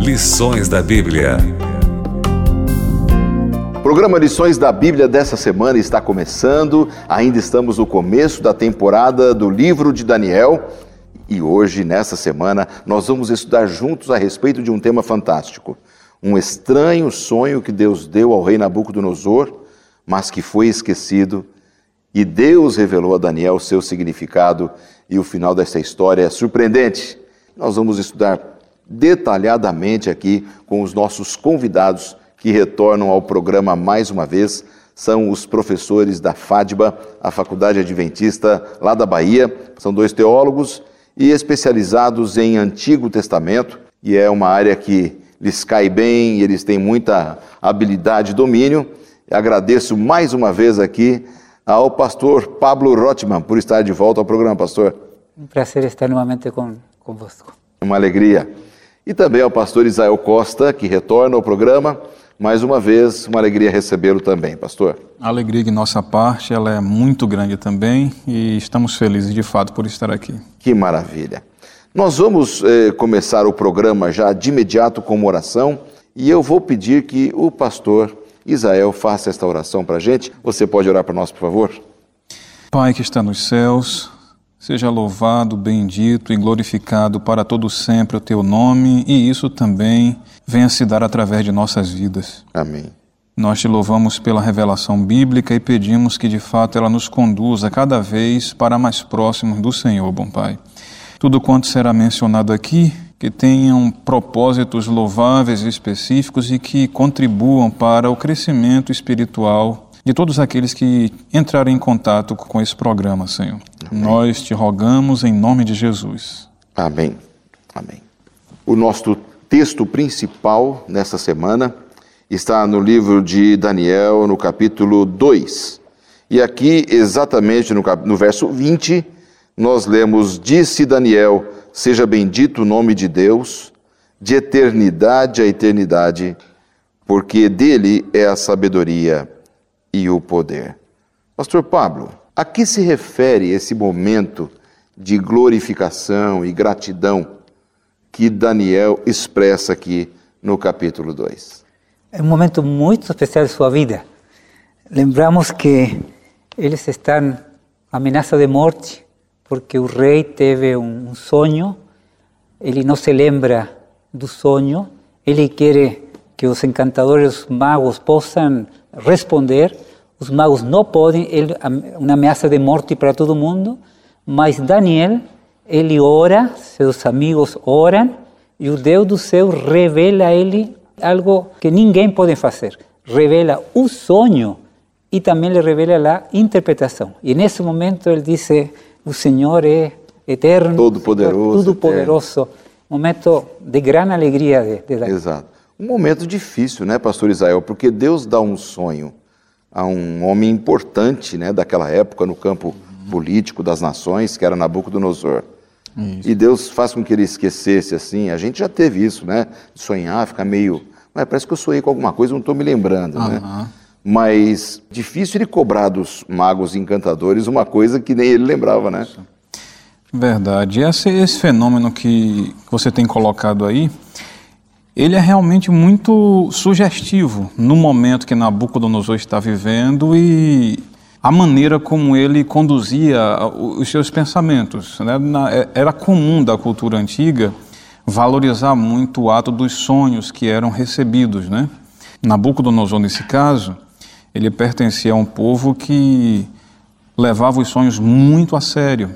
Lições da Bíblia. O programa Lições da Bíblia dessa semana está começando. Ainda estamos no começo da temporada do livro de Daniel. E hoje, nessa semana, nós vamos estudar juntos a respeito de um tema fantástico. Um estranho sonho que Deus deu ao rei Nabucodonosor, mas que foi esquecido. E Deus revelou a Daniel seu significado. E o final dessa história é surpreendente. Nós vamos estudar detalhadamente aqui com os nossos convidados que retornam ao programa mais uma vez. São os professores da FADBA, a Faculdade Adventista lá da Bahia. São dois teólogos e especializados em Antigo Testamento, e é uma área que lhes cai bem, eles têm muita habilidade e domínio. Agradeço mais uma vez aqui ao pastor Pablo Rotman por estar de volta ao programa, pastor. Um prazer estar novamente com, convosco. Uma alegria. E também ao pastor Isael Costa, que retorna ao programa. Mais uma vez, uma alegria recebê-lo também, pastor. A alegria de nossa parte, ela é muito grande também e estamos felizes de fato por estar aqui. Que maravilha. Nós vamos eh, começar o programa já de imediato com uma oração e eu vou pedir que o pastor Isael faça esta oração para a gente. Você pode orar para nós, por favor? Pai que está nos céus, Seja louvado, bendito e glorificado para todo sempre o teu nome, e isso também venha se dar através de nossas vidas. Amém. Nós te louvamos pela revelação bíblica e pedimos que de fato ela nos conduza cada vez para mais próximos do Senhor, bom Pai. Tudo quanto será mencionado aqui, que tenham propósitos louváveis e específicos e que contribuam para o crescimento espiritual de todos aqueles que entrarem em contato com esse programa, Senhor. Amém. Nós te rogamos em nome de Jesus. Amém. Amém. O nosso texto principal nessa semana está no livro de Daniel, no capítulo 2. E aqui, exatamente no, no verso 20, nós lemos: Disse Daniel: Seja bendito o nome de Deus, de eternidade a eternidade, porque dele é a sabedoria e o poder. Pastor Pablo, a que se refere esse momento de glorificação e gratidão que Daniel expressa aqui no capítulo 2? É um momento muito especial de sua vida. Lembramos que eles estão ameaça de morte porque o rei teve um sonho, ele não se lembra do sonho, ele quer que os encantadores, os magos possam responder. Os magos não podem, ele, uma ameaça de morte para todo mundo, mas Daniel, ele ora, seus amigos oram, e o Deus do céu revela a ele algo que ninguém pode fazer. Revela o sonho e também lhe revela a interpretação. E nesse momento ele diz: o Senhor é eterno, todo-poderoso, todo-poderoso. Momento de grande alegria de, de. Exato. Um momento difícil, né, pastor Israel? Porque Deus dá um sonho a um homem importante, né, daquela época no campo político das nações, que era Nabucodonosor. Isso. E Deus faz com que ele esquecesse assim. A gente já teve isso, né? Sonhar, ficar meio. Mas parece que eu sonhei com alguma coisa, não estou me lembrando, uhum. né? Mas difícil ele cobrar dos magos encantadores uma coisa que nem ele lembrava, né? Verdade. Esse, esse fenômeno que você tem colocado aí ele é realmente muito sugestivo no momento que Nabucodonosor está vivendo e a maneira como ele conduzia os seus pensamentos. Né? É, era comum da cultura antiga valorizar muito o ato dos sonhos que eram recebidos. Né? Nabucodonosor, nesse caso, ele pertencia a um povo que levava os sonhos muito a sério.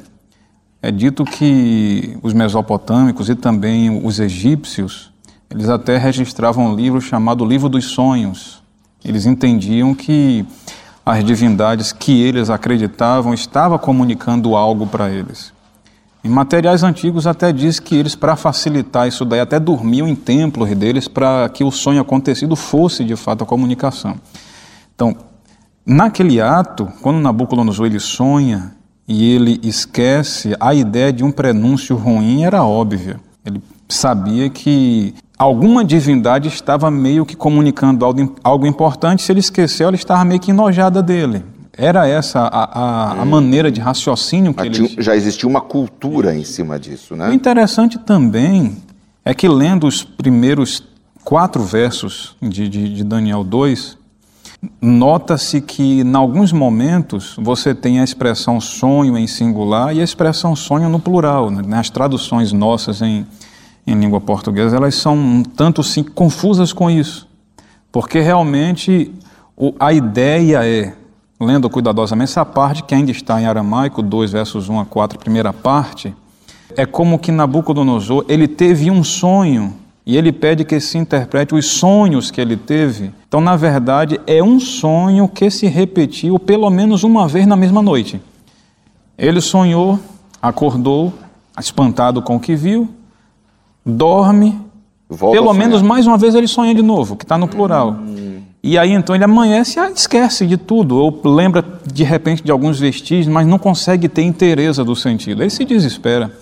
É dito que os mesopotâmicos e também os egípcios eles até registravam um livro chamado Livro dos Sonhos. Eles entendiam que as divindades que eles acreditavam estavam comunicando algo para eles. Em materiais antigos até diz que eles, para facilitar isso daí, até dormiam em templos deles para que o sonho acontecido fosse de fato a comunicação. Então, naquele ato, quando Nabucodonosor ele sonha e ele esquece, a ideia de um prenúncio ruim era óbvia. Ele sabia que alguma divindade estava meio que comunicando algo, algo importante, se ele esqueceu, ela estava meio que enojada dele. era essa a, a, a maneira de raciocínio que eles... tinha- já existia uma cultura em cima disso, O né? interessante também é que lendo os primeiros quatro versos de, de, de Daniel 2, nota-se que em alguns momentos você tem a expressão sonho em singular e a expressão sonho no plural. né? Nas traduções nossas em, em língua portuguesa, elas são um tanto sim confusas com isso, porque realmente o- a ideia é, lendo cuidadosamente essa parte que ainda está em aramaico, 2 versos 1 a 4, primeira parte, é como que Nabucodonosor, ele teve um sonho e ele pede que se interprete os sonhos que ele teve. Então, na verdade, é um sonho que se repetiu pelo menos uma vez na mesma noite. Ele sonhou, acordou, espantado com o que viu, dorme, Volta pelo menos mais uma vez ele sonha de novo, que está no plural. E aí então ele amanhece e esquece de tudo, ou lembra de repente de alguns vestígios, mas não consegue ter inteireza do sentido. Ele se desespera,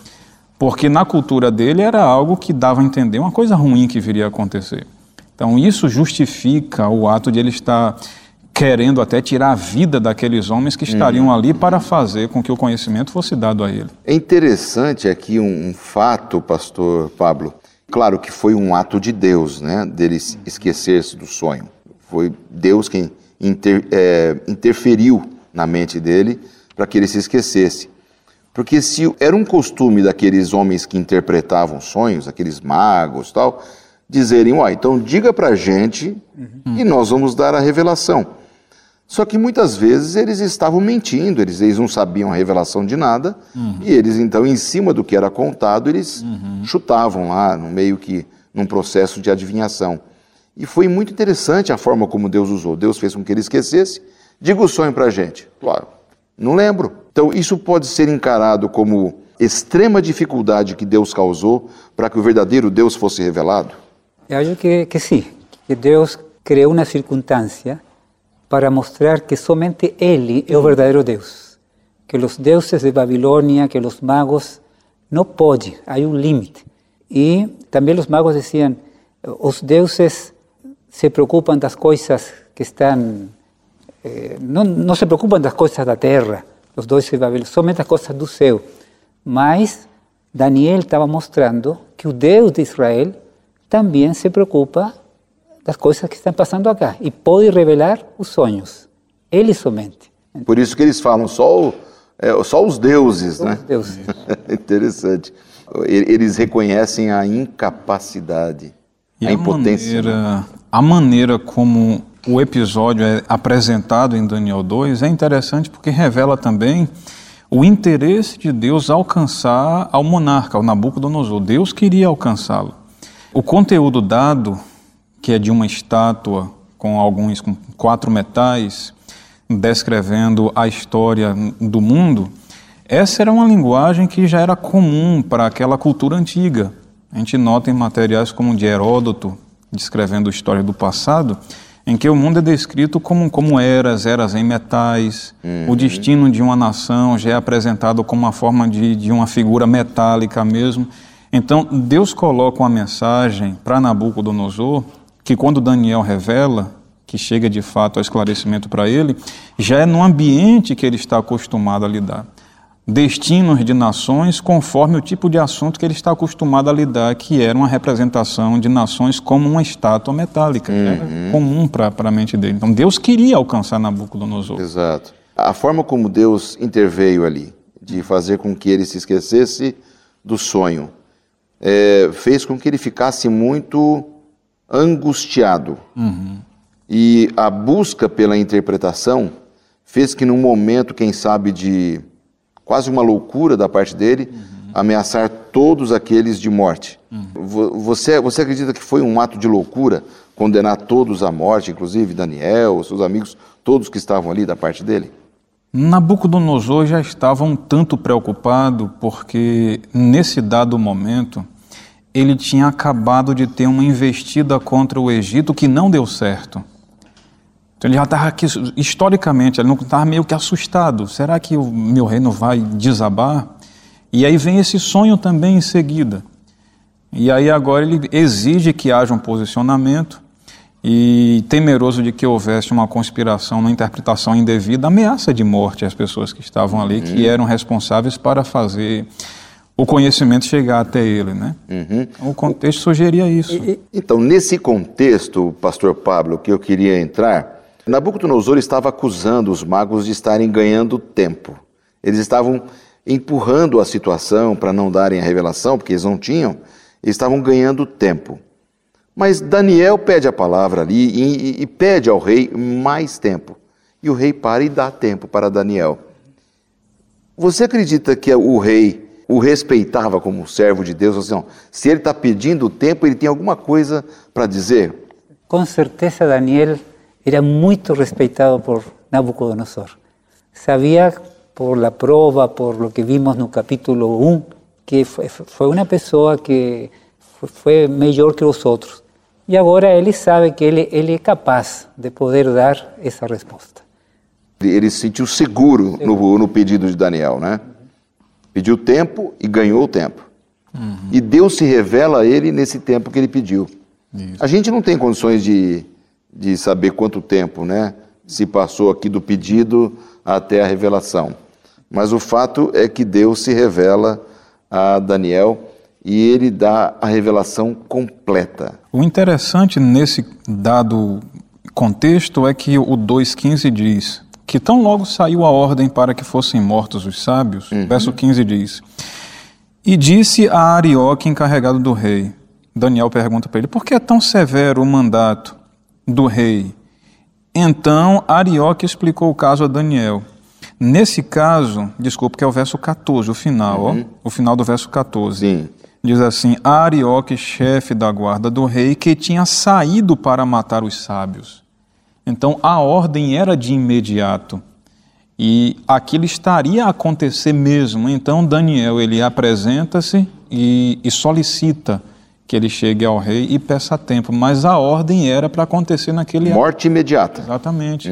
porque na cultura dele era algo que dava a entender uma coisa ruim que viria a acontecer. Então isso justifica o ato de ele estar querendo até tirar a vida daqueles homens que estariam ali para fazer com que o conhecimento fosse dado a ele. É interessante aqui um, um fato, pastor Pablo. Claro que foi um ato de Deus, né? Dele se esquecer-se do sonho. Foi Deus quem inter- é, interferiu na mente dele para que ele se esquecesse. Porque se era um costume daqueles homens que interpretavam sonhos, aqueles magos tal, dizerem, ó, então diga pra gente e nós vamos dar a revelação. Só que muitas vezes eles estavam mentindo, eles, eles não sabiam a revelação de nada, e eles então, em cima do que era contado, eles chutavam lá, no meio que num processo de adivinhação. E foi muito interessante a forma como Deus usou. Deus fez com que ele esquecesse. Diga o sonho pra gente. Claro, não lembro. Então, isso pode ser encarado como extrema dificuldade que Deus causou para que o verdadeiro Deus fosse revelado? Eu acho que, que sim, que Deus criou uma circunstância para mostrar que somente Ele é o verdadeiro Deus. Que os deuses de Babilônia, que os magos, não podem, há um limite. E também os magos diziam, os deuses se preocupam das coisas que estão... eh, não, não se preocupam das coisas da terra, os deuses de Babilônia, somente das coisas do céu. Mas Daniel estava mostrando que o Deus de Israel também se preocupa das coisas que estão passando acá e pode revelar os sonhos. Ele somente. Por isso que eles falam só, o- é, só os deuses, né? Os deuses. Interessante. E- Eles reconhecem a incapacidade, E a impotência. né? maneira, a maneira como o episódio é apresentado em Daniel 2 é interessante porque revela também o interesse de Deus alcançar ao monarca, ao Nabucodonosor. Deus queria alcançá-lo. O conteúdo dado, que é de uma estátua com alguns com quatro metais, descrevendo a história do mundo, essa era uma linguagem que já era comum para aquela cultura antiga. A gente nota em materiais como o de Heródoto, descrevendo a história do passado, em que o mundo é descrito como, como eras, eras em metais, o destino de uma nação já é apresentado como uma forma de, de uma figura metálica mesmo. Então, Deus coloca uma mensagem para Nabucodonosor, que quando Daniel revela, que chega de fato ao esclarecimento para ele, já é no ambiente que ele está acostumado a lidar. Destinos de nações conforme o tipo de assunto que ele está acostumado a lidar, que era uma representação de nações como uma estátua metálica. Era comum para a mente dele. Então Deus queria alcançar Nabucodonosor. Exato. A forma como Deus interveio ali, de fazer com que ele se esquecesse do sonho, é, fez com que ele ficasse muito angustiado. E a busca pela interpretação fez que, num momento, quem sabe, de quase uma loucura da parte dele, ameaçar todos aqueles de morte. Vo- Você, você acredita que foi um ato de loucura condenar todos à morte, inclusive Daniel, seus amigos, todos que estavam ali da parte dele? Nabucodonosor já estava um tanto preocupado porque, nesse dado momento, ele tinha acabado de ter uma investida contra o Egito que não deu certo. Então ele já estava aqui, historicamente, ele não estava meio que assustado. Será que o meu reino vai desabar? E aí vem esse sonho também em seguida. E aí agora ele exige que haja um posicionamento. e temeroso de que houvesse uma conspiração, uma interpretação indevida, ameaça de morte às pessoas que estavam ali, que eram responsáveis para fazer o conhecimento chegar até ele, né? O contexto sugeria isso. Então, nesse contexto, pastor Pablo, que eu queria entrar, Nabucodonosor estava acusando os magos de estarem ganhando tempo. Eles estavam empurrando a situação para não darem a revelação, porque eles não tinham, eles estavam ganhando tempo. Mas Daniel pede a palavra ali e, e- e pede ao rei mais tempo. E o rei para e dá tempo para Daniel. Você acredita que o rei o respeitava como servo de Deus? Assim, se ele está pedindo tempo, ele tem alguma coisa para dizer? Com certeza Daniel era muito respeitado por Nabucodonosor. Sabía por la prueba, por lo que vimos no capítulo 1, que fue, fue una pessoa que fue, fue mejor que os outros. E agora ele sabe que ele, ele é capaz de poder dar essa resposta. Ele se sentiu seguro no, no pedido de Daniel, né? Pediu tempo e ganhou o tempo. E Deus se revela a ele nesse tempo que ele pediu. A gente não tem condições de, de saber quanto tempo, né? Se passou aqui do pedido até a revelação. Mas o fato é que Deus se revela a Daniel e ele dá a revelação completa. O interessante nesse dado contexto é que o 2,15 diz que tão logo saiu a ordem para que fossem mortos os sábios, verso 15 diz, e disse a Arioque, encarregado do rei, Daniel pergunta para ele, por que é tão severo o mandato do rei? Então Arioque explicou o caso a Daniel. Nesse caso, desculpa, que é o verso 14, o final, ó, o final do verso 14. Sim. Diz assim: Arioque, chefe da guarda do rei, que tinha saído para matar os sábios. Então a ordem era de imediato. E aquilo estaria a acontecer mesmo. Então Daniel ele apresenta-se e, e solicita que ele chegue ao rei e peça tempo. Mas a ordem era para acontecer naquele Morte imediata. Exatamente.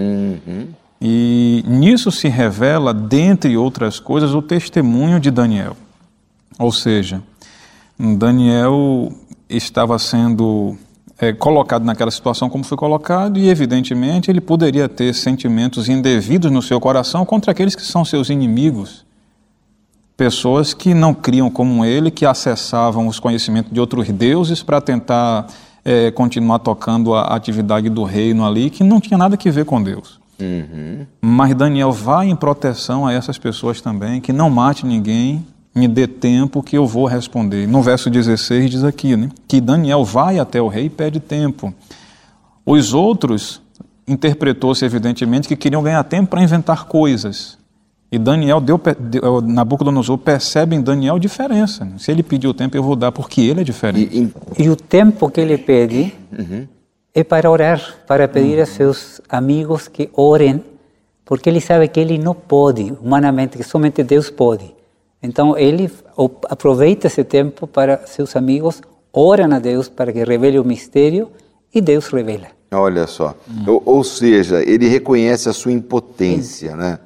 E nisso se revela, dentre outras coisas, o testemunho de Daniel. Ou seja, Daniel estava sendo é, colocado naquela situação como foi colocado, e evidentemente ele poderia ter sentimentos indevidos no seu coração contra aqueles que são seus inimigos. Pessoas que não criam como ele, que acessavam os conhecimentos de outros deuses para tentar é, continuar tocando a atividade do reino ali, que não tinha nada que ver com Deus. Mas Daniel vai em proteção a essas pessoas também, que não mate ninguém, me dê tempo que eu vou responder. No verso 16 diz aqui, né, que Daniel vai até o rei e pede tempo. Os outros interpretou-se evidentemente que queriam ganhar tempo para inventar coisas. E Daniel deu, deu Nabucodonosor percebe em Daniel diferença. né? Se ele pediu tempo, eu vou dar porque ele é diferente. E, em- E o tempo que ele pede é para orar, para pedir a seus amigos que orem, porque ele sabe que ele não pode, humanamente, que somente Deus pode. Então ele o- aproveita esse tempo para seus amigos, oram a Deus para que revele o mistério e Deus revela. Olha só. Ou, ou seja, ele reconhece a sua impotência, né?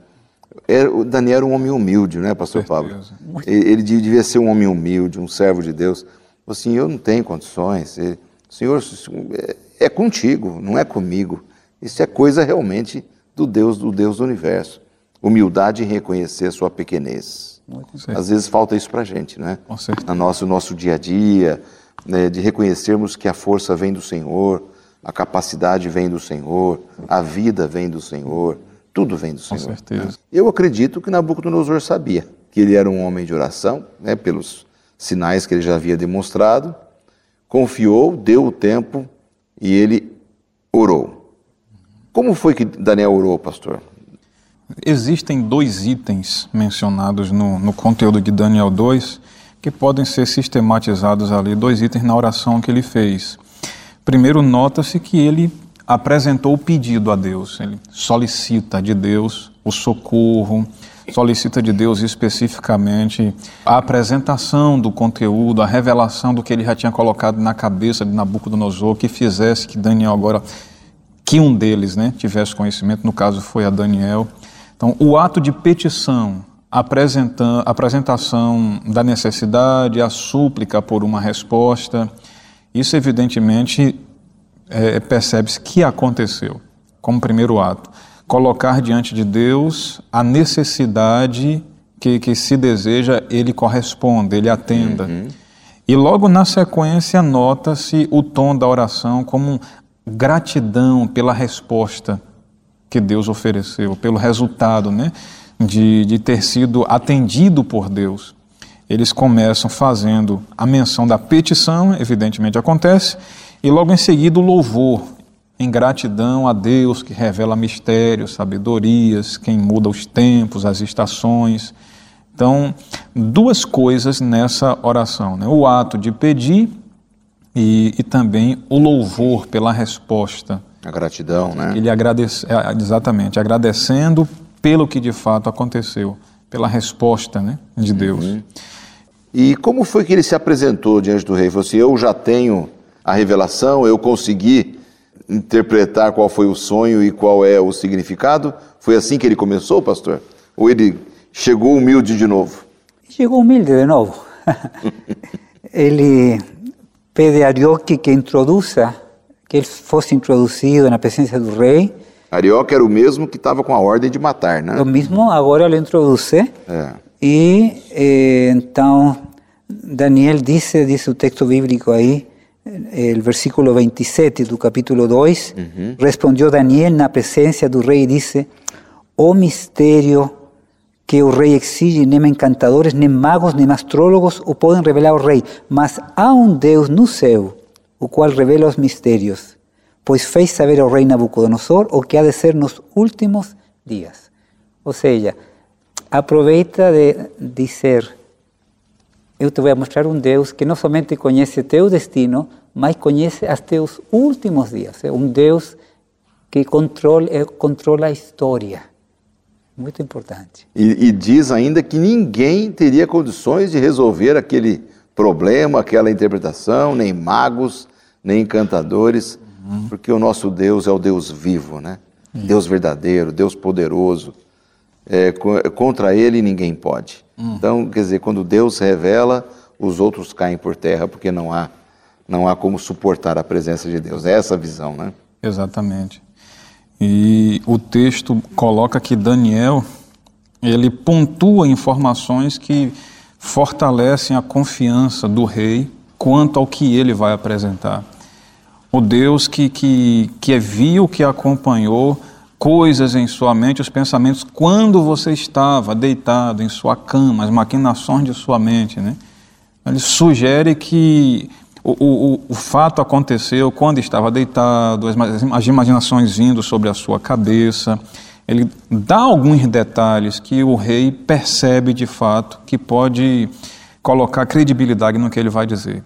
Era- o Daniel era um homem humilde, né, pastor Pablo? Ele, ele de- devia ser um homem humilde, um servo de Deus. Assim, eu não tenho condições. Senhor, é, é contigo, não é comigo. Isso é coisa realmente do Deus, do Deus do universo. Humildade em reconhecer a sua pequenez. certeza. Às vezes falta isso para a gente, né? Com certeza. No nosso, nosso dia a dia, né, de reconhecermos que a força vem do Senhor, a capacidade vem do Senhor, a vida vem do Senhor, tudo vem do Senhor. certeza. né? Eu acredito que Nabucodonosor sabia que ele era um homem de oração, né, pelos sinais que ele já havia demonstrado, confiou, deu o tempo e ele orou. Como foi que Daniel orou, pastor? Existem dois itens mencionados no, no conteúdo de Daniel 2 que podem ser sistematizados ali, dois itens na oração que ele fez. Primeiro, nota-se que ele apresentou o pedido a Deus, ele solicita de Deus o socorro, solicita de Deus especificamente a apresentação do conteúdo, a revelação do que ele já tinha colocado na cabeça de Nabucodonosor, que fizesse que Daniel agora que um deles né, tivesse conhecimento, no caso foi a Daniel. Então, o ato de petição, apresenta- apresentação da necessidade, a súplica por uma resposta, isso evidentemente é, percebe-se que aconteceu, como primeiro ato. Colocar diante de Deus a necessidade que, que se deseja, ele corresponda, ele atenda. Uhum. E logo na sequência, nota-se o tom da oração como gratidão pela resposta que Deus ofereceu, pelo resultado né, de, de ter sido atendido por Deus. Eles começam fazendo a menção da petição, evidentemente acontece, e logo em seguida o louvor, em gratidão a Deus que revela mistérios, sabedorias, quem muda os tempos, as estações. Então, duas coisas nessa oração: né? o ato de pedir e, e, também o louvor pela resposta. A gratidão, né? Ele agradece, é, exatamente, agradecendo pelo que de fato aconteceu, pela resposta né, de Deus. Uhum. E como foi que ele se apresentou diante do rei? Falou assim: Eu já tenho a revelação, eu consegui interpretar qual foi o sonho e qual é o significado? Foi assim que ele começou, pastor? Ou ele chegou humilde de novo? Chegou humilde de novo. ele pede a Arioque que introduza, que ele fosse introduzido na presença do rei. Arioque era o mesmo que estava com a ordem de matar, né? O mesmo, agora ele introduz. É. E eh, então Daniel dice, dice o texto bíblico aí, el versículo 27 do capítulo 2, uhum. respondeu Daniel na presença do rei e disse: O mistério que o rei exige, nem encantadores, nem magos, nem astrólogos o podem revelar ao rei, mas há um Deus no céu, o qual revela os mistérios, pois fez saber ao rei Nabucodonosor o que há de ser nos últimos dias. Ou seja, aproveita de dizer, eu te vou mostrar um Deus que não somente conhece teu destino, mas conhece os teus últimos dias. É um Deus que controla, controla a história. Muito importante. E, e, diz ainda que ninguém teria condições de resolver aquele problema, aquela interpretação, nem magos, nem encantadores, uhum. porque o nosso Deus é o Deus vivo, né? Uhum. Deus verdadeiro, Deus poderoso. É, contra ele ninguém pode. Uhum. Então, quer dizer, quando Deus revela, os outros caem por terra, porque não há, não há como suportar a presença de Deus. É essa a visão, né? Exatamente. E o texto coloca que Daniel ele pontua informações que fortalecem a confiança do rei quanto ao que ele vai apresentar. O Deus que, que, que viu, que acompanhou coisas em sua mente, os pensamentos, quando você estava deitado em sua cama, as maquinações de sua mente. Né? Ele sugere que o, o, o fato aconteceu quando estava deitado, as, as imaginações vindo sobre a sua cabeça. Ele dá alguns detalhes que o rei percebe de fato que pode colocar credibilidade no que ele vai dizer.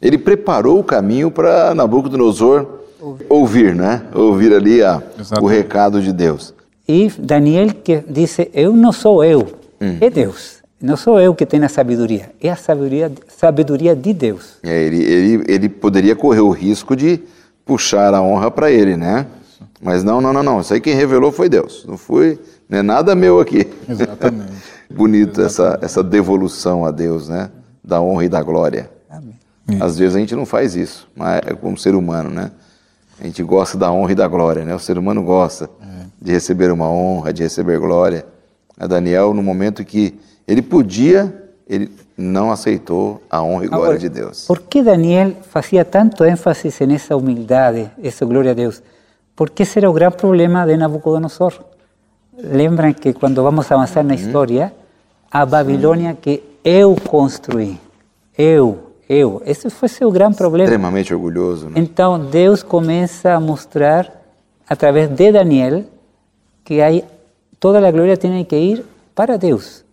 Ele preparou o caminho para Nabucodonosor ouvir, né? Ouvir ali a, o recado de Deus. E Daniel que disse: Eu não sou eu, hum. é Deus. Não sou eu que tenho a sabedoria, é a sabedoria, sabedoria de Deus. É, ele, ele, ele poderia correr o risco de puxar a honra para ele, né? Mas não, não, não, não. Isso aí quem revelou foi Deus. Não foi, não é nada meu aqui. Exatamente. Bonito Essa, essa devolução a Deus, né? Da honra e da glória. Amém. Às vezes a gente não faz isso, mas é como ser humano, né? A gente gosta da honra e da glória, né? O ser humano gosta é. de receber uma honra, de receber glória. A Daniel, no momento que ele podia, ele não aceitou a honra e glória Agora, de Deus. Por que Daniel fazia tanto ênfase nessa humildade, essa glória a Deus? Porque esse era o grande problema de Nabucodonosor. Lembram que quando vamos avançar na história, a Babilônia que eu construí, eu, eu, esse foi seu grande problema. Extremamente orgulhoso. Né? Então Deus começa a mostrar, através de Daniel, que aí toda a glória tem que ir para Deus.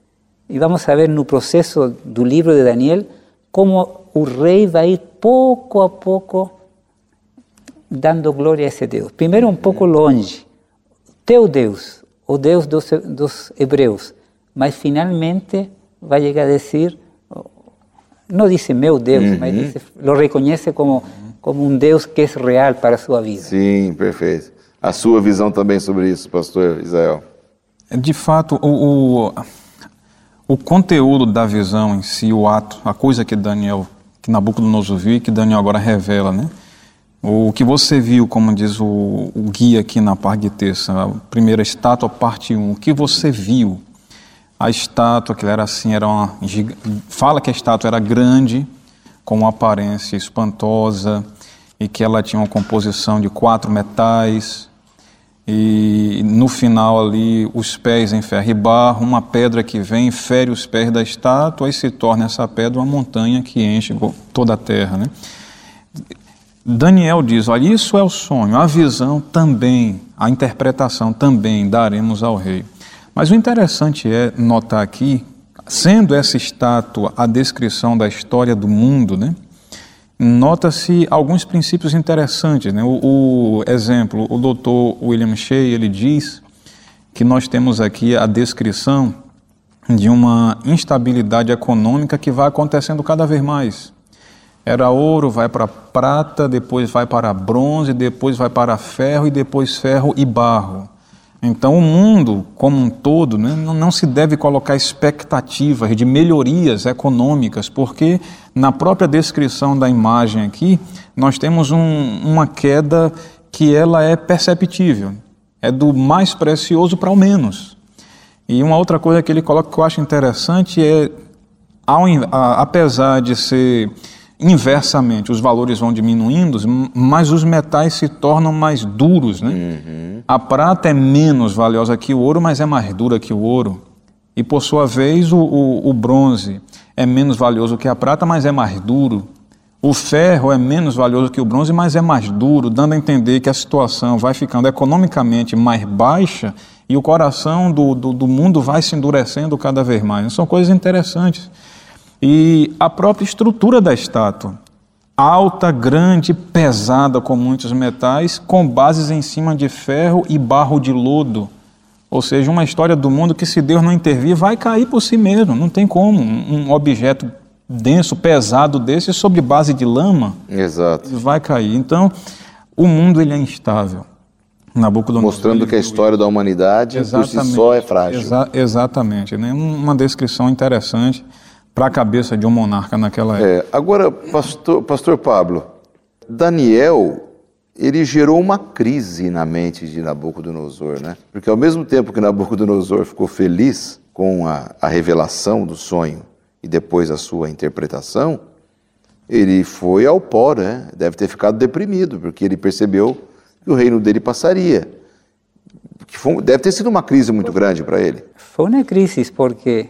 E vamos a ver no processo do livro de Daniel como o rei vai ir pouco a pouco dando glória a esse Deus. Primeiro um pouco longe, teu Deus, o Deus dos, dos hebreus, mas finalmente vai chegar a dizer, não diz meu Deus, uhum. mas diz, lo reconhece como, como um Deus que é real para a sua vida. Sim, perfeito. A sua visão também sobre isso, pastor Israel? De fato, o, o o conteúdo da visão em si, o ato, a coisa que Daniel, que Nabucodonosor viu e que Daniel agora revela, né? O que você viu, como diz o, o guia aqui na parte de terça, a primeira estátua, parte 1, o que você viu? A estátua, que era assim, era uma. Fala que a estátua era grande, com uma aparência espantosa, e que ela tinha uma composição de quatro metais, e no final ali os pés em ferro e barro, uma pedra que vem, fere os pés da estátua e se torna essa pedra uma montanha que enche toda a terra. Né? Daniel diz: olha, isso é o sonho, a visão também, a interpretação também daremos ao rei. Mas o interessante é notar aqui, sendo essa estátua a descrição da história do mundo, né? Nota-se alguns princípios interessantes. Né? O, o, exemplo, o doutor William Shea, ele diz que nós temos aqui a descrição de uma instabilidade econômica que vai acontecendo cada vez mais. Era ouro, vai para prata, depois vai para bronze, depois vai para ferro e depois ferro e barro. Então, o mundo como um todo né, não se deve colocar expectativas de melhorias econômicas, porque na própria descrição da imagem aqui, nós temos um, uma queda que ela é perceptível, é do mais precioso para o menos. E uma outra coisa que ele coloca que eu acho interessante é, ao, a, apesar de ser inversamente, os valores vão diminuindo, mas os metais se tornam mais duros. Né? Uhum. A prata é menos valiosa que o ouro, mas é mais dura que o ouro. E por sua vez, o, o, o bronze é menos valioso que a prata, mas é mais duro. O ferro é menos valioso que o bronze, mas é mais duro, dando a entender que a situação vai ficando economicamente mais baixa e o coração do, do, do mundo vai se endurecendo cada vez mais. São coisas interessantes. E a própria estrutura da estátua, alta, grande, pesada com muitos metais, com bases em cima de ferro e barro de lodo. Ou seja, uma história do mundo que se Deus não intervir vai cair por si mesmo, não tem como um objeto denso, pesado desse sobre base de lama, Exato. vai cair. Então, o mundo ele é instável. Nabucodonosor, Mostrando que a história da humanidade por si só é frágil. Exa exatamente. Né? Uma descrição interessante para a cabeça de um monarca naquela época. É, agora, pastor, pastor Pablo, Daniel, ele gerou uma crise na mente de Nabucodonosor, né? Porque ao mesmo tempo que Nabucodonosor ficou feliz com a, a revelação do sonho e depois a sua interpretação, ele foi ao pó, né? Deve ter ficado deprimido, porque ele percebeu que o reino dele passaria. Que foi, deve ter sido uma crise muito grande para ele. Foi uma crise, porque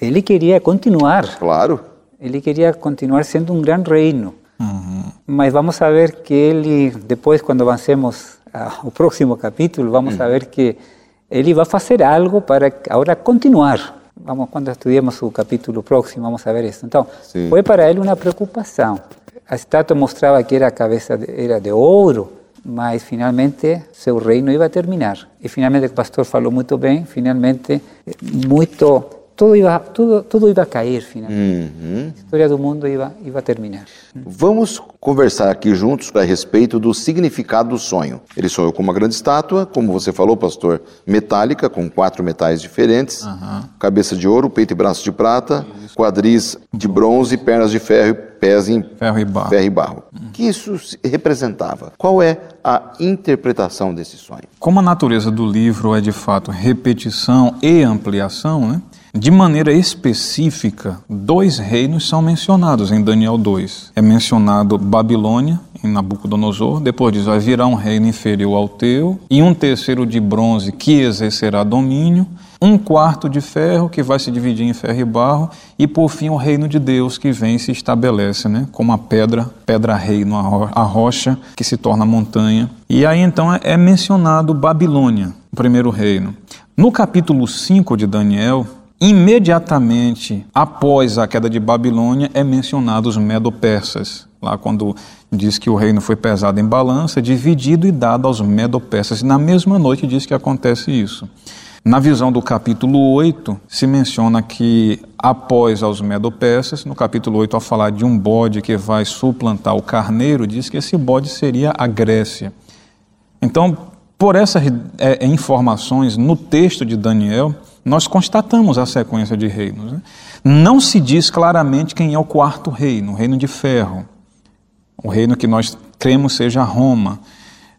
ele queria continuar. Claro. Ele queria continuar sendo um grande reino. Mas vamos a ver que ele, depois, quando avancemos ao próximo capítulo, vamos a ver que ele vai fazer algo para agora continuar. Vamos, quando estudemos o capítulo próximo, vamos a ver isso. Então, Sim. foi para ele uma preocupação. A estátua mostrava que era a cabeça de, era de ouro, mas finalmente seu reino ia terminar. E finalmente o pastor falou muito bem, finalmente muito tudo iba, tudo, tudo iba a cair finalmente. Uhum. A história do mundo iba, iba a terminar. Vamos conversar aqui juntos a respeito do significado do sonho. Ele sonhou com uma grande estátua, como você falou, pastor, metálica, com quatro metais diferentes, uhum. cabeça de ouro, peito e braço de prata, isso. quadris de bronze, pernas de ferro e pés em ferro e barro. Ferro e barro. Uhum. que isso representava? Qual é a interpretação desse sonho? Como a natureza do livro é de fato repetição e ampliação, né? De maneira específica, dois reinos são mencionados em Daniel 2. É mencionado Babilônia, em Nabucodonosor, depois diz: vai virar um reino inferior ao teu, e um terceiro de bronze que exercerá domínio, um quarto de ferro que vai se dividir em ferro e barro, e por fim o reino de Deus que vem e se estabelece, né, como a pedra, pedra reino, a rocha que se torna montanha. E aí então é mencionado Babilônia, o primeiro reino. No capítulo 5 de Daniel, Imediatamente após a queda de Babilônia é mencionado os Medo-Persas, lá quando diz que o reino foi pesado em balança, dividido e dado aos Medo-Persas. Na mesma noite diz que acontece isso. Na visão do capítulo 8, se menciona que após aos Medo-Persas, no capítulo 8, ao falar de um bode que vai suplantar o carneiro, diz que esse bode seria a Grécia. Então, por essas é, informações no texto de Daniel, nós constatamos a sequência de reinos. Né? Não se diz claramente quem é o quarto reino, o reino de ferro. O reino que nós cremos seja Roma.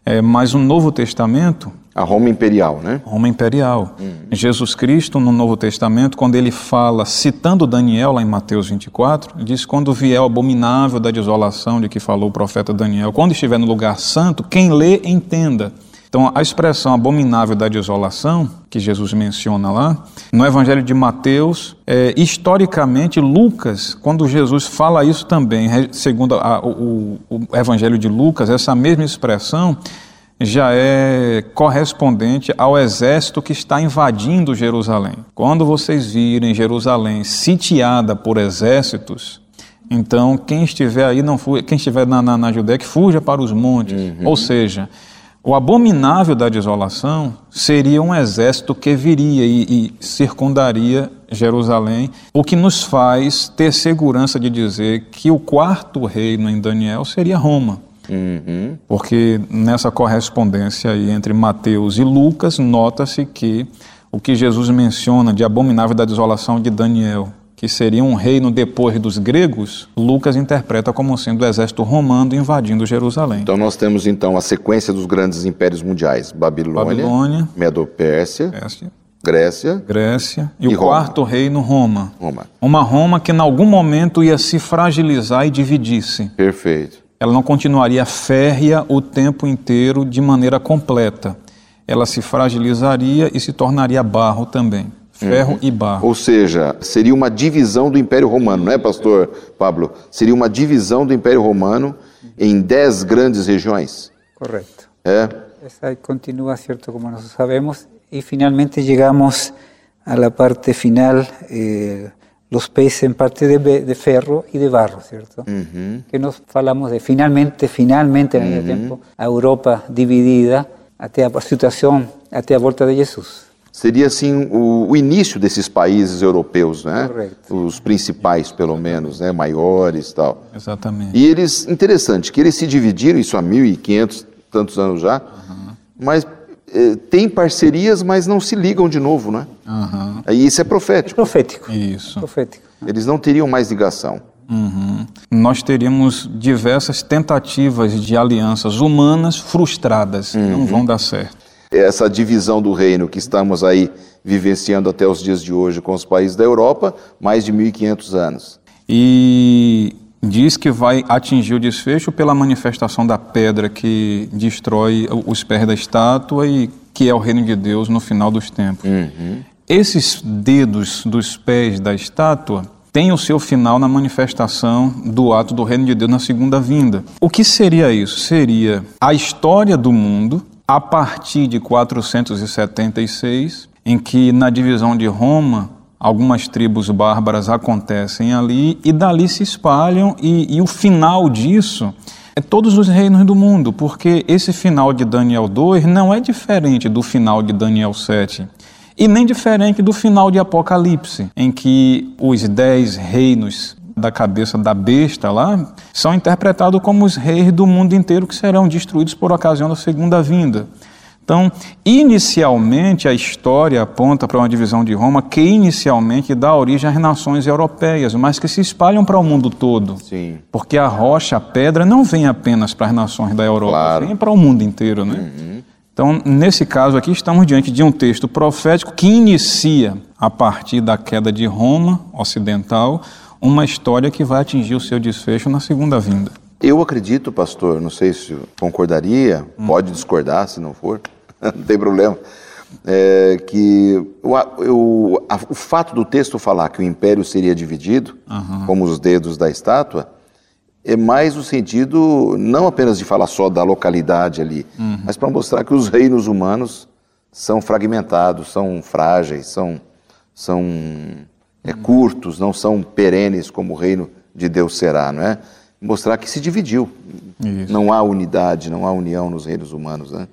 É, mas o Novo Testamento A Roma Imperial, né? Roma imperial. Jesus Cristo, no Novo Testamento, quando ele fala, citando Daniel lá em Mateus 24, ele diz: Quando vier o abominável da desolação de que falou o profeta Daniel, quando estiver no lugar santo, quem lê, entenda. Então, a expressão abominável da desolação, que Jesus menciona lá, no Evangelho de Mateus, é, historicamente, Lucas, quando Jesus fala isso também, segundo a- o, o- Evangelho de Lucas, essa mesma expressão já é correspondente ao exército que está invadindo Jerusalém. Quando vocês virem Jerusalém sitiada por exércitos, então quem estiver aí não quem estiver na, na, na Judéia que fuja para os montes. Ou seja, o abominável da desolação seria um exército que viria e, e circundaria Jerusalém, o que nos faz ter segurança de dizer que o quarto reino em Daniel seria Roma. Porque nessa correspondência aí entre Mateus e Lucas, nota-se que o que Jesus menciona de abominável da desolação de Daniel, que seria um reino depois dos gregos, Lucas interpreta como sendo o exército romano invadindo Jerusalém. Então nós temos então a sequência dos grandes impérios mundiais: Babilônia, Babilônia, Medo-Pérsia, Grécia, Grécia, Grécia e, E o Roma. quarto reino, Roma. Roma. Uma Roma que em algum momento ia se fragilizar e dividir-se. Perfeito. ela não continuaria férrea o tempo inteiro de maneira completa. Ela se fragilizaria e se tornaria barro também. Ferro e barro. Ou seja, seria uma divisão do Império Romano, não é, pastor Pablo? Seria uma divisão do Império Romano em dez grandes regiões. Correcto. É? Esa continúa, ¿cierto? Como nosotros sabemos. Y finalmente llegamos a la parte final, eh, los países en parte de, de ferro y de barro, ¿cierto? Que nos falamos de finalmente, finalmente, en aquel tiempo, a Europa dividida até a situação, até a volta de Jesus. Seria assim o, o início desses países europeus, né? Correto. Os principais, pelo menos, né? Maiores, e tal. Exatamente. E eles, interessante, que eles se dividiram isso há 1500 tantos anos já, mas eh, tem parcerias, mas não se ligam de novo, né? Aham. Aí isso é profético. Profético. Isso. Profético. Eles não teriam mais ligação. Uhum. Nós teríamos diversas tentativas de alianças humanas frustradas, que não vão dar certo. Essa divisão do reino que estamos aí vivenciando até os dias de hoje com os países da Europa, mais de 1500 anos. E diz que vai atingir o desfecho pela manifestação da pedra que destrói os pés da estátua e que é o reino de Deus no final dos tempos. Esses dedos dos pés da estátua têm o seu final na manifestação do ato do reino de Deus na segunda vinda. O que seria isso? Seria a história do mundo a partir de 476, em que na divisão de Roma algumas tribos bárbaras acontecem ali e dali se espalham e, e o final disso é todos os reinos do mundo, porque esse final de Daniel 2 não é diferente do final de Daniel 7 e nem diferente do final de Apocalipse, em que os dez reinos da cabeça da besta lá são interpretados como os reis do mundo inteiro que serão destruídos por ocasião da segunda vinda. Então, inicialmente, a história aponta para uma divisão de Roma que inicialmente dá origem às nações europeias, mas que se espalham para o mundo todo. Sim. Porque a rocha, a pedra, não vem apenas para as nações da Europa, Claro. vem para o mundo inteiro. Né? Então, nesse caso aqui, estamos diante de um texto profético que inicia, a partir da queda de Roma ocidental, uma história que vai atingir o seu desfecho na segunda vinda. Eu acredito, pastor, não sei se concordaria, pode discordar se não for, não tem problema, é, que o, o, a- o fato do texto falar que o império seria dividido, como os dedos da estátua, é mais o sentido não apenas de falar só da localidade ali, mas para mostrar que os reinos humanos são fragmentados, são frágeis, são, são é, curtos, não são perenes como o reino de Deus será, não é? Mostrar que se dividiu. Isso. Não há unidade, não há união nos reinos humanos, né?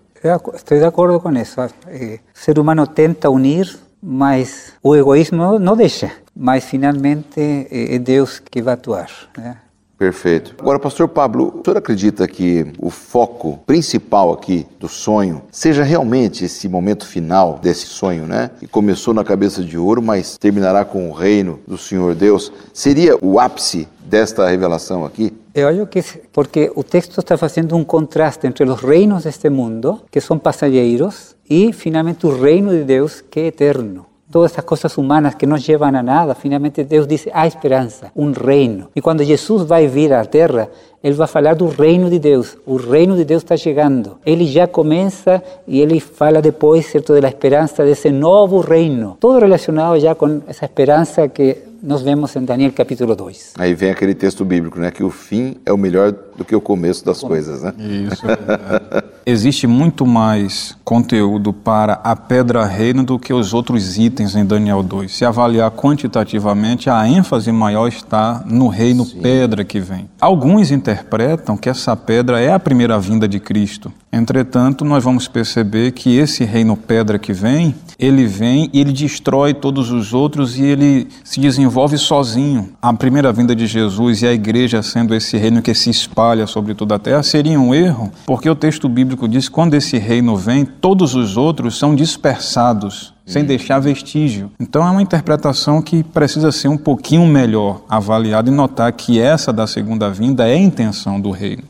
Estoy de acuerdo con eso. Eh, o ser humano tenta unir, mas o egoísmo não deixa. Mas finalmente eh, é Deus que vai atuar. Né? Perfeito. Agora, pastor Pablo, o senhor acredita que o foco principal aqui do sonho seja realmente esse momento final desse sonho, né? Que começou na cabeça de ouro, mas terminará com o reino do Senhor Deus. Seria o ápice desta revelação aqui? Eu acho que es porque o texto está fazendo um contraste entre os reinos deste mundo, que são passageiros, e finalmente o reino de Deus, que é eterno. Todas essas coisas humanas que não levam a nada, finalmente Deus diz: há esperança, um reino. E quando Jesus vai vir à terra, ele vai falar do reino de Deus. O reino de Deus está chegando. Ele já começa e ele fala depois, certo, da esperança desse novo reino. Todo relacionado já com essa esperança que nós vemos em Daniel capítulo 2. Aí vem aquele texto bíblico, né? Que o fim é o melhor do que o começo das coisas, né? Isso é. Existe muito mais conteúdo para a pedra reina do que os outros itens em Daniel 2. Se avaliar quantitativamente, a ênfase maior está no reino Sim. pedra que vem. Alguns interpretam que essa pedra é a primeira vinda de Cristo. Entretanto, nós vamos perceber que esse reino pedra que vem, ele vem e ele destrói todos os outros e ele se desenvolve sozinho. A primeira vinda de Jesus e a igreja sendo esse reino que se espalha sobre toda a terra seria um erro, porque o texto bíblico diz que quando esse reino vem, todos os outros são dispersados sem deixar vestígio. Então é uma interpretação que precisa ser um pouquinho melhor avaliada e notar que essa da segunda vinda é a intenção do reino.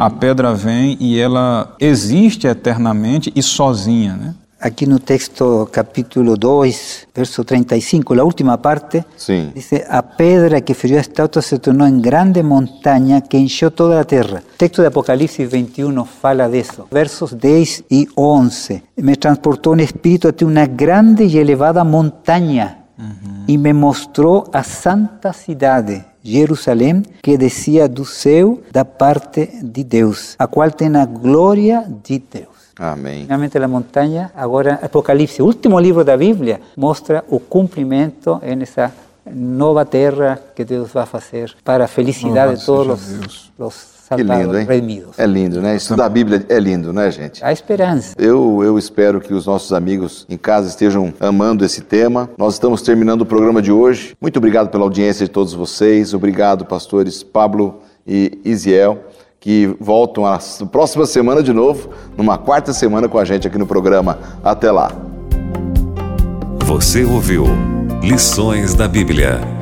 A pedra vem e ela existe eternamente e sozinha, né? Aqui no texto capítulo 2, verso 35, a última parte, dice, a pedra que feriu a estátua se tornou em grande montanha que encheu toda a terra. O texto de Apocalipse 21 fala disso. Versos 10 e 11. Me transportou em espírito até uma grande e elevada montanha e me mostrou a santa cidade, Jerusalém, que descia do céu da parte de Deus, a qual tem a glória de Deus. Amém. Finalmente a montanha, agora Apocalipse, o último livro da Bíblia, mostra o cumprimento nessa nova terra que Deus vai fazer para a felicidade de Louvado todos os, os salvados, lindo, redimidos. É lindo, né? Estudar a Bíblia é lindo, né, gente? A esperança. Eu, eu espero que os nossos amigos em casa estejam amando esse tema. Nós estamos terminando o programa de hoje. Muito obrigado pela audiência de todos vocês. Obrigado, pastores Pablo e Isiel, que voltam a próxima semana de novo, numa quarta semana com a gente aqui no programa. Até lá. Você ouviu Lições da Bíblia